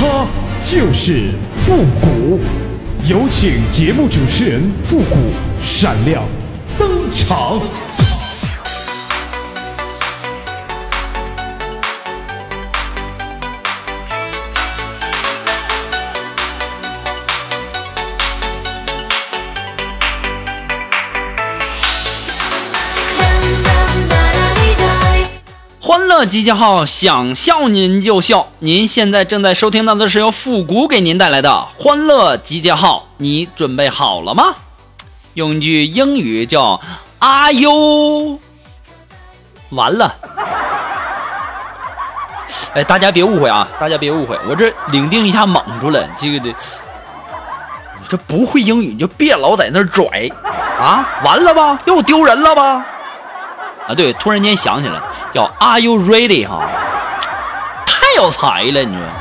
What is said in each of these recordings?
他就是复古。有请节目主持人复古闪亮登场。集结号，想笑您就笑。您现在正在收听到的是由复古给您带来的欢乐集结号，你准备好了吗？用一句英语叫 “Are you？” 完了，哎，大家别误会啊，大家别误会，我这领定一下蒙住了，这个这，你这不会英语你就别老在那拽啊！完了吧，又丢人了吧？啊，对，突然间想起来。叫 Are you ready？哈，太有才了，你说。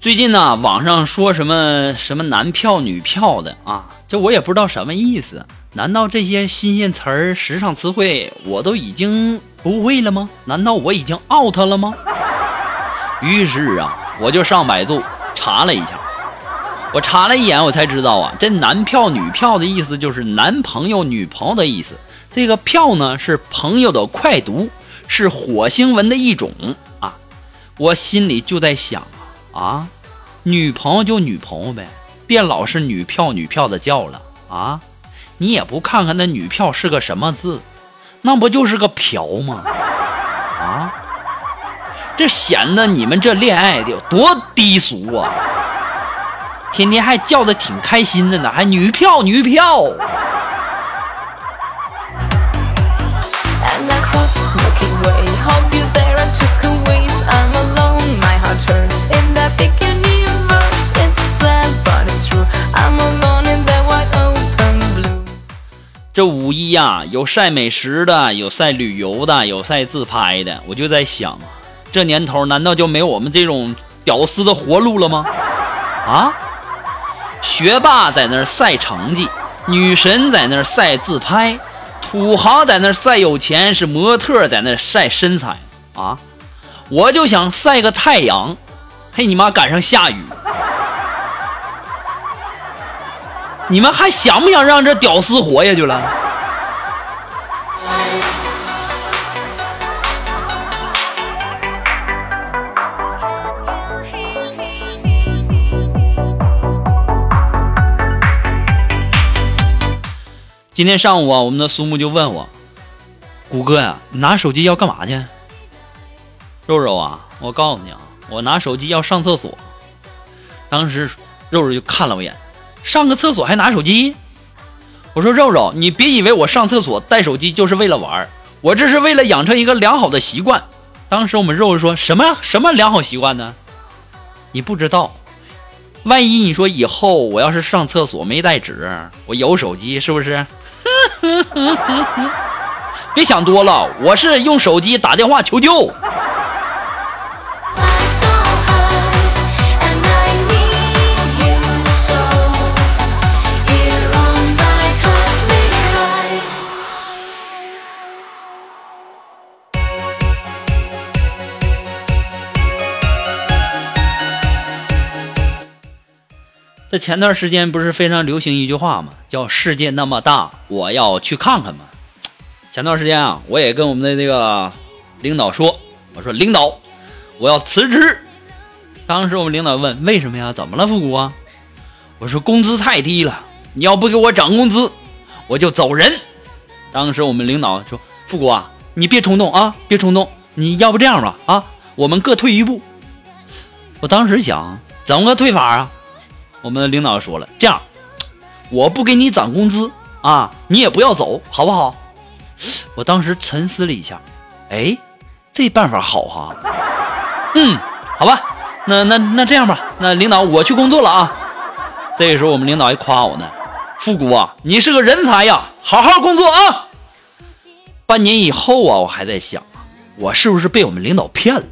最近呢，网上说什么什么男票女票的啊，这我也不知道什么意思。难道这些新鲜词儿、时尚词汇我都已经不会了吗？难道我已经 out 了吗？于是啊，我就上百度查了一下。我查了一眼，我才知道啊，这男票女票的意思就是男朋友、女朋友的意思。这个票呢是朋友的快读，是火星文的一种啊。我心里就在想啊，女朋友就女朋友呗，别老是女票女票的叫了啊。你也不看看那女票是个什么字，那不就是个嫖吗？啊，这显得你们这恋爱的有多低俗啊！天天还叫的挺开心的呢，还女票女票。呀，有晒美食的，有晒旅游的，有晒自拍的。我就在想，这年头难道就没有我们这种屌丝的活路了吗？啊，学霸在那晒成绩，女神在那晒自拍，土豪在那晒有钱，是模特在那晒身材啊！我就想晒个太阳，嘿你妈，赶上下雨。你们还想不想让这屌丝活下去了？今天上午啊，我们的苏木就问我：“谷歌呀，你拿手机要干嘛去？”肉肉啊，我告诉你啊，我拿手机要上厕所。当时肉肉就看了我一眼。上个厕所还拿手机？我说肉肉，你别以为我上厕所带手机就是为了玩我这是为了养成一个良好的习惯。当时我们肉肉说什么什么良好习惯呢？你不知道，万一你说以后我要是上厕所没带纸，我有手机是不是？别想多了，我是用手机打电话求救。这前段时间不是非常流行一句话吗？叫“世界那么大，我要去看看”吗？前段时间啊，我也跟我们的这个领导说：“我说领导，我要辞职。”当时我们领导问：“为什么呀？怎么了，复古啊？”我说：“工资太低了，你要不给我涨工资，我就走人。”当时我们领导说：“复古啊，你别冲动啊，别冲动，你要不这样吧，啊，我们各退一步。”我当时想。怎么个退法啊？我们的领导说了，这样，我不给你涨工资啊，你也不要走，好不好？我当时沉思了一下，哎，这办法好哈。嗯，好吧，那那那这样吧，那领导我去工作了啊。这个时候我们领导还夸我呢，复古啊，你是个人才呀，好好工作啊。半年以后啊，我还在想，我是不是被我们领导骗了？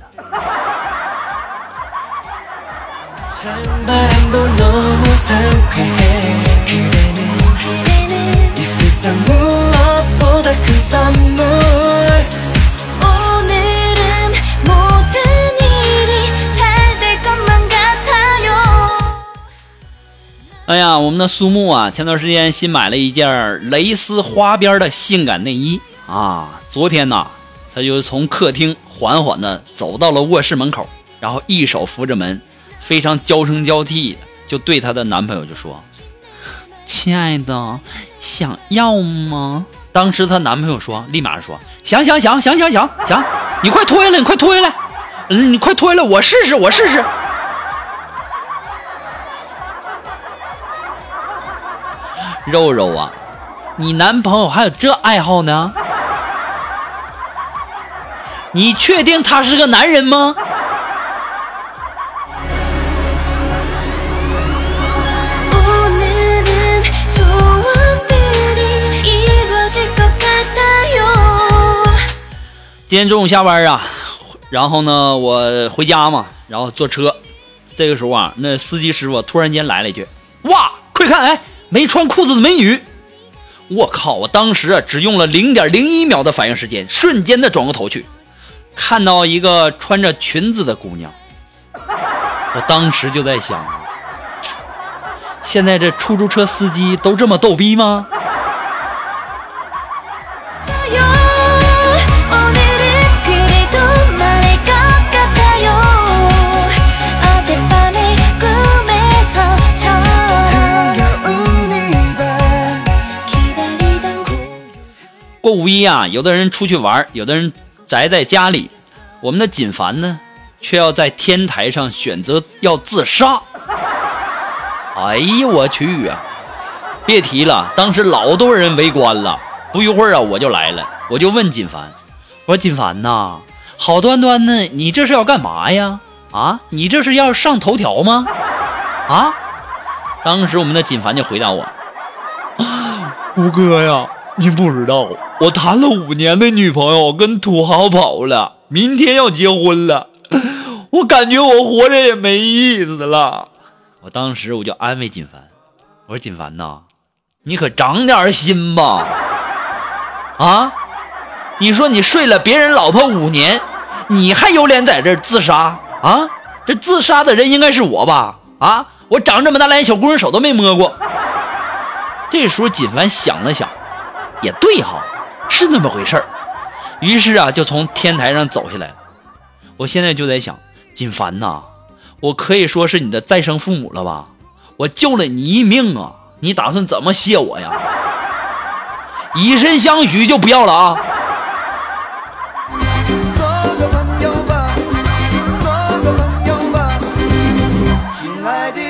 哎呀，我们的苏木啊，前段时间新买了一件蕾丝花边的性感内衣。啊。昨天呢，他就从客厅缓缓的走到了卧室门口，然后一手扶着门，非常娇声娇气的就对她的男朋友就说：“亲爱的，想要吗？”当时她男朋友说，立马说：“想想想想想想想，你快脱下来，你快脱下来，嗯，你快脱下来，我试试，我试试。”肉肉啊，你男朋友还有这爱好呢？你确定他是个男人吗？今天中午下班啊，然后呢，我回家嘛，然后坐车，这个时候啊，那司机师傅突然间来了一句：“哇，快看，哎！”没穿裤子的美女，我靠！我当时啊，只用了零点零一秒的反应时间，瞬间的转过头去，看到一个穿着裙子的姑娘。我当时就在想，现在这出租车司机都这么逗逼吗？过五一啊，有的人出去玩，有的人宅在家里。我们的锦凡呢，却要在天台上选择要自杀。哎呀，我去啊！别提了，当时老多人围观了。不一会儿啊，我就来了，我就问锦凡：“我说锦凡呐，好端端的，你这是要干嘛呀？啊，你这是要上头条吗？啊？”当时我们的锦凡就回答我：“ 吴哥呀。”你不知道，我谈了五年的女朋友跟土豪跑了，明天要结婚了，我感觉我活着也没意思了。我当时我就安慰锦凡，我说锦凡呐，你可长点心吧。啊，你说你睡了别人老婆五年，你还有脸在这自杀啊？这自杀的人应该是我吧？啊，我长这么大连小姑娘手都没摸过。这时候锦凡想了想。也对哈，是那么回事儿。于是啊，就从天台上走下来。我现在就在想，锦凡呐，我可以说是你的再生父母了吧？我救了你一命啊，你打算怎么谢我呀？以身相许就不要了啊！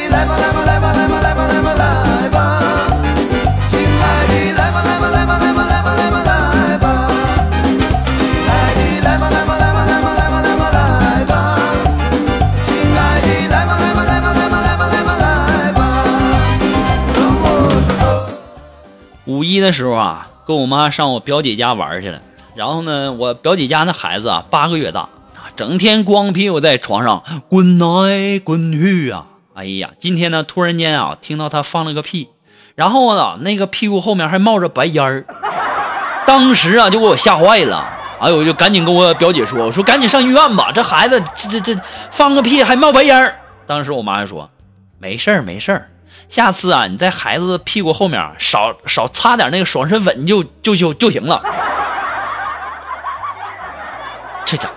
来吧，来吧五一的时候啊，跟我妈上我表姐家玩去了。然后呢，我表姐家那孩子啊，八个月大啊，整天光屁股在床上滚来滚去啊。哎呀，今天呢，突然间啊，听到他放了个屁，然后呢，那个屁股后面还冒着白烟儿。当时啊，就给我吓坏了。哎呦，我就赶紧跟我表姐说：“我说赶紧上医院吧，这孩子这这这放个屁还冒白烟儿。”当时我妈就说：“没事儿，没事儿。”下次啊，你在孩子屁股后面少少擦点那个爽身粉就就就就行了。这家伙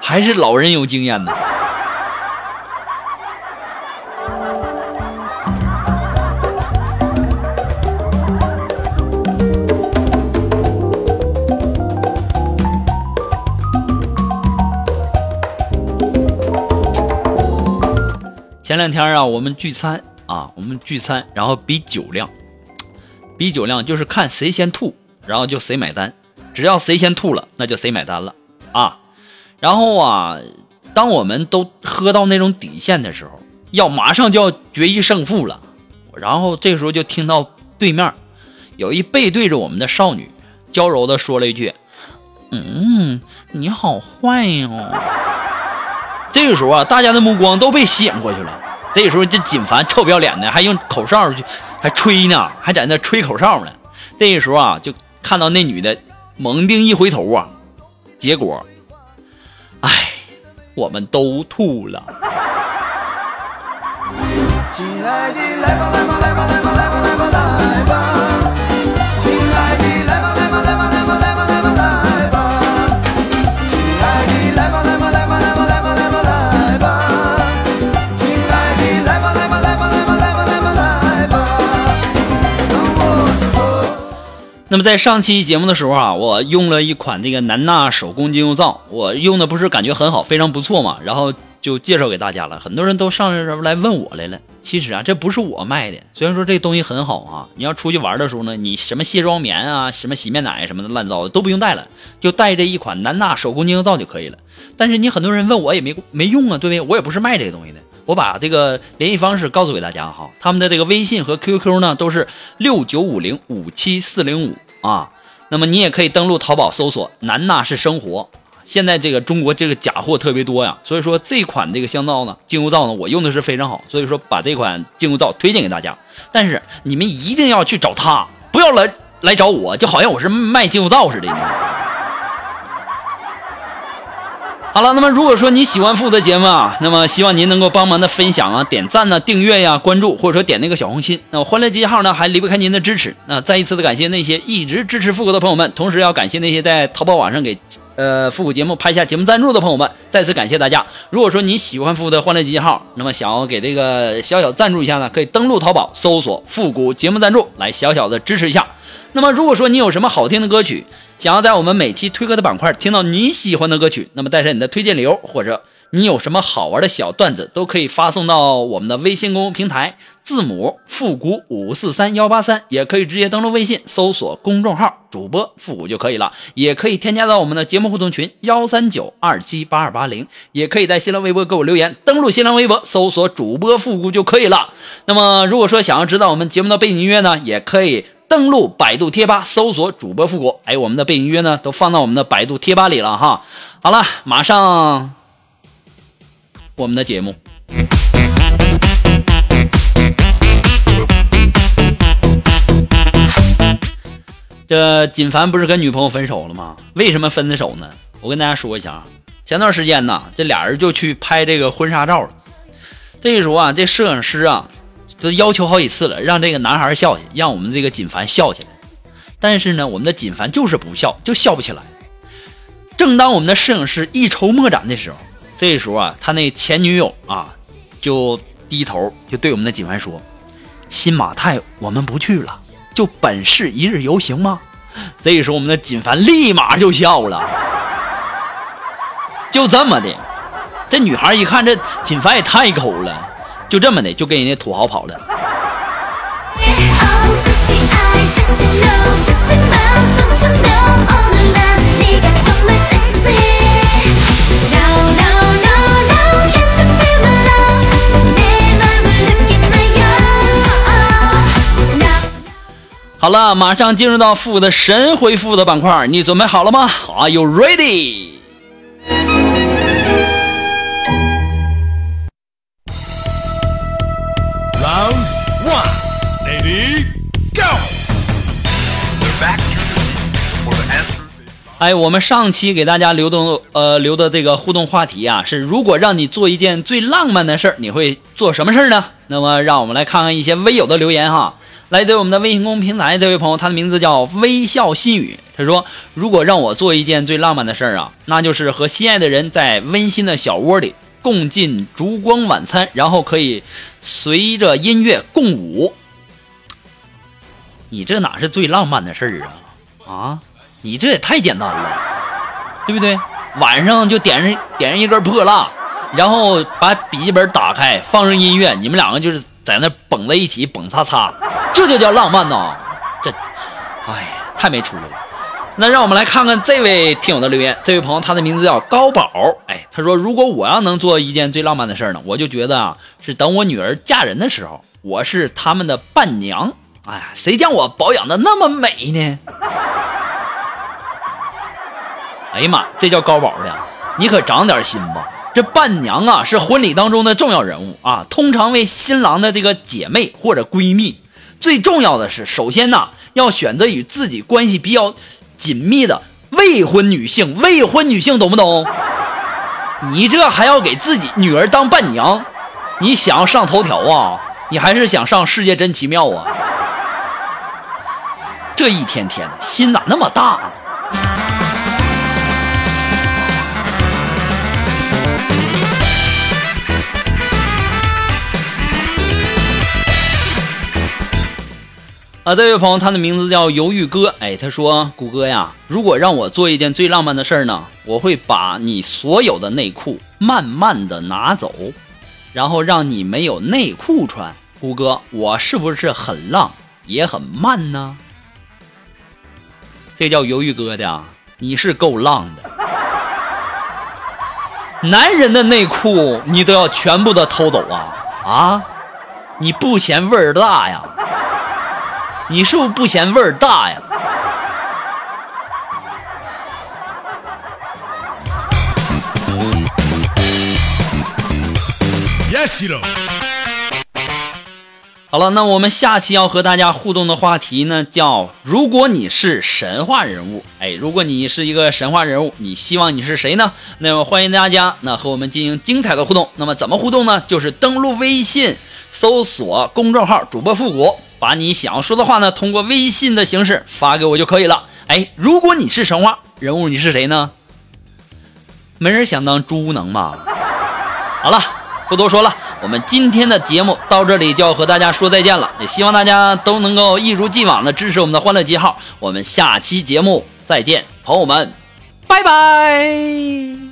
还是老人有经验呢。前两天啊，我们聚餐啊，我们聚餐，然后比酒量，比酒量就是看谁先吐，然后就谁买单。只要谁先吐了，那就谁买单了啊。然后啊，当我们都喝到那种底线的时候，要马上就要决一胜负了。然后这时候就听到对面有一背对着我们的少女，娇柔的说了一句：“嗯，你好坏哟。”这个时候啊，大家的目光都被吸引过去了。这个时候，这锦凡臭不要脸的，还用口哨去，还吹呢，还在那吹口哨呢。这个时候啊，就看到那女的猛地一回头啊，结果，哎，我们都吐了。亲爱的，来吧，来吧，来吧，来吧，那么在上期节目的时候啊，我用了一款这个南纳手工精油皂，我用的不是感觉很好，非常不错嘛，然后。就介绍给大家了，很多人都上这来问我来了。其实啊，这不是我卖的。虽然说这东西很好啊，你要出去玩的时候呢，你什么卸妆棉啊、什么洗面奶什么的乱糟的都不用带了，就带这一款南娜手工精油皂就可以了。但是你很多人问我也没没用啊，对不对？我也不是卖这个东西的。我把这个联系方式告诉给大家哈，他们的这个微信和 QQ 呢都是六九五零五七四零五啊。那么你也可以登录淘宝搜索“南纳是生活”。现在这个中国这个假货特别多呀，所以说这款这个香皂呢，精油皂呢，我用的是非常好，所以说把这款精油皂推荐给大家。但是你们一定要去找他，不要来来找我，就好像我是卖精油皂似的。好了，那么如果说你喜欢富的节目啊，那么希望您能够帮忙的分享啊、点赞呢、订阅呀、关注，或者说点那个小红心。那么欢乐集结号呢还离不开您的支持。那再一次的感谢那些一直支持富哥的朋友们，同时要感谢那些在淘宝网上给呃复古节目拍下节目赞助的朋友们，再次感谢大家。如果说你喜欢富哥的欢乐集结号，那么想要给这个小小赞助一下呢，可以登录淘宝搜索复古节目赞助来小小的支持一下。那么如果说你有什么好听的歌曲，想要在我们每期推歌的板块听到你喜欢的歌曲，那么带上你的推荐理由，或者你有什么好玩的小段子，都可以发送到我们的微信公众平台，字母复古五四三幺八三，也可以直接登录微信搜索公众号主播复古就可以了，也可以添加到我们的节目互动群幺三九二七八二八零，也可以在新浪微博给我留言，登录新浪微博搜索主播复古就可以了。那么如果说想要知道我们节目的背景音乐呢，也可以。登录百度贴吧，搜索主播复古。哎，我们的背景音乐呢，都放到我们的百度贴吧里了哈。好了，马上我们的节目。这锦凡不是跟女朋友分手了吗？为什么分的手呢？我跟大家说一下啊，前段时间呢，这俩人就去拍这个婚纱照了。这个时候啊，这摄影师啊。都要求好几次了，让这个男孩笑去，让我们这个锦凡笑起来。但是呢，我们的锦凡就是不笑，就笑不起来。正当我们的摄影师一筹莫展的时候，这时候啊，他那前女友啊，就低头就对我们的锦凡说：“新马泰我们不去了，就本市一日游行吗？”这时候我们的锦凡立马就笑了。就这么的，这女孩一看这锦凡也太抠了。就这么的，就跟人家土豪跑了。好了，马上进入到富的神回复的板块，你准备好了吗？Are you ready？哎，我们上期给大家留的呃留的这个互动话题啊，是如果让你做一件最浪漫的事儿，你会做什么事儿呢？那么让我们来看看一些微友的留言哈。来自我们的微信公众平台这位朋友，他的名字叫微笑心语，他说：如果让我做一件最浪漫的事儿啊，那就是和心爱的人在温馨的小窝里共进烛光晚餐，然后可以随着音乐共舞。你这哪是最浪漫的事儿啊？啊？你这也太简单了，对不对？晚上就点上点上一根破蜡，然后把笔记本打开，放上音乐，你们两个就是在那蹦在一起，蹦擦擦，这就叫浪漫呐！这，哎呀，太没出息了。那让我们来看看这位听友的留言。这位朋友，他的名字叫高宝。哎，他说：“如果我要能做一件最浪漫的事呢，我就觉得啊，是等我女儿嫁人的时候，我是他们的伴娘。哎呀，谁将我保养的那么美呢？”哎呀妈，这叫高宝的，你可长点心吧。这伴娘啊，是婚礼当中的重要人物啊，通常为新郎的这个姐妹或者闺蜜。最重要的是，首先呢，要选择与自己关系比较。紧密的未婚女性，未婚女性懂不懂？你这还要给自己女儿当伴娘，你想要上头条啊？你还是想上世界真奇妙啊？这一天天的心咋那么大呢？啊，这位朋友，他的名字叫犹豫哥。哎，他说：“谷歌呀，如果让我做一件最浪漫的事儿呢，我会把你所有的内裤慢慢的拿走，然后让你没有内裤穿。谷歌，我是不是很浪，也很慢呢？这叫犹豫哥的，你是够浪的。男人的内裤你都要全部的偷走啊啊！你不嫌味儿大呀？”你是不是不嫌味儿大呀？好了，那我们下期要和大家互动的话题呢，叫如果你是神话人物，哎，如果你是一个神话人物，你希望你是谁呢？那么欢迎大家那和我们进行精彩的互动。那么怎么互动呢？就是登录微信，搜索公众号主播复古。把你想要说的话呢，通过微信的形式发给我就可以了。哎，如果你是神话人物，你是谁呢？没人想当猪能吗？好了，不多说了，我们今天的节目到这里就要和大家说再见了。也希望大家都能够一如既往的支持我们的欢乐记号。我们下期节目再见，朋友们，拜拜。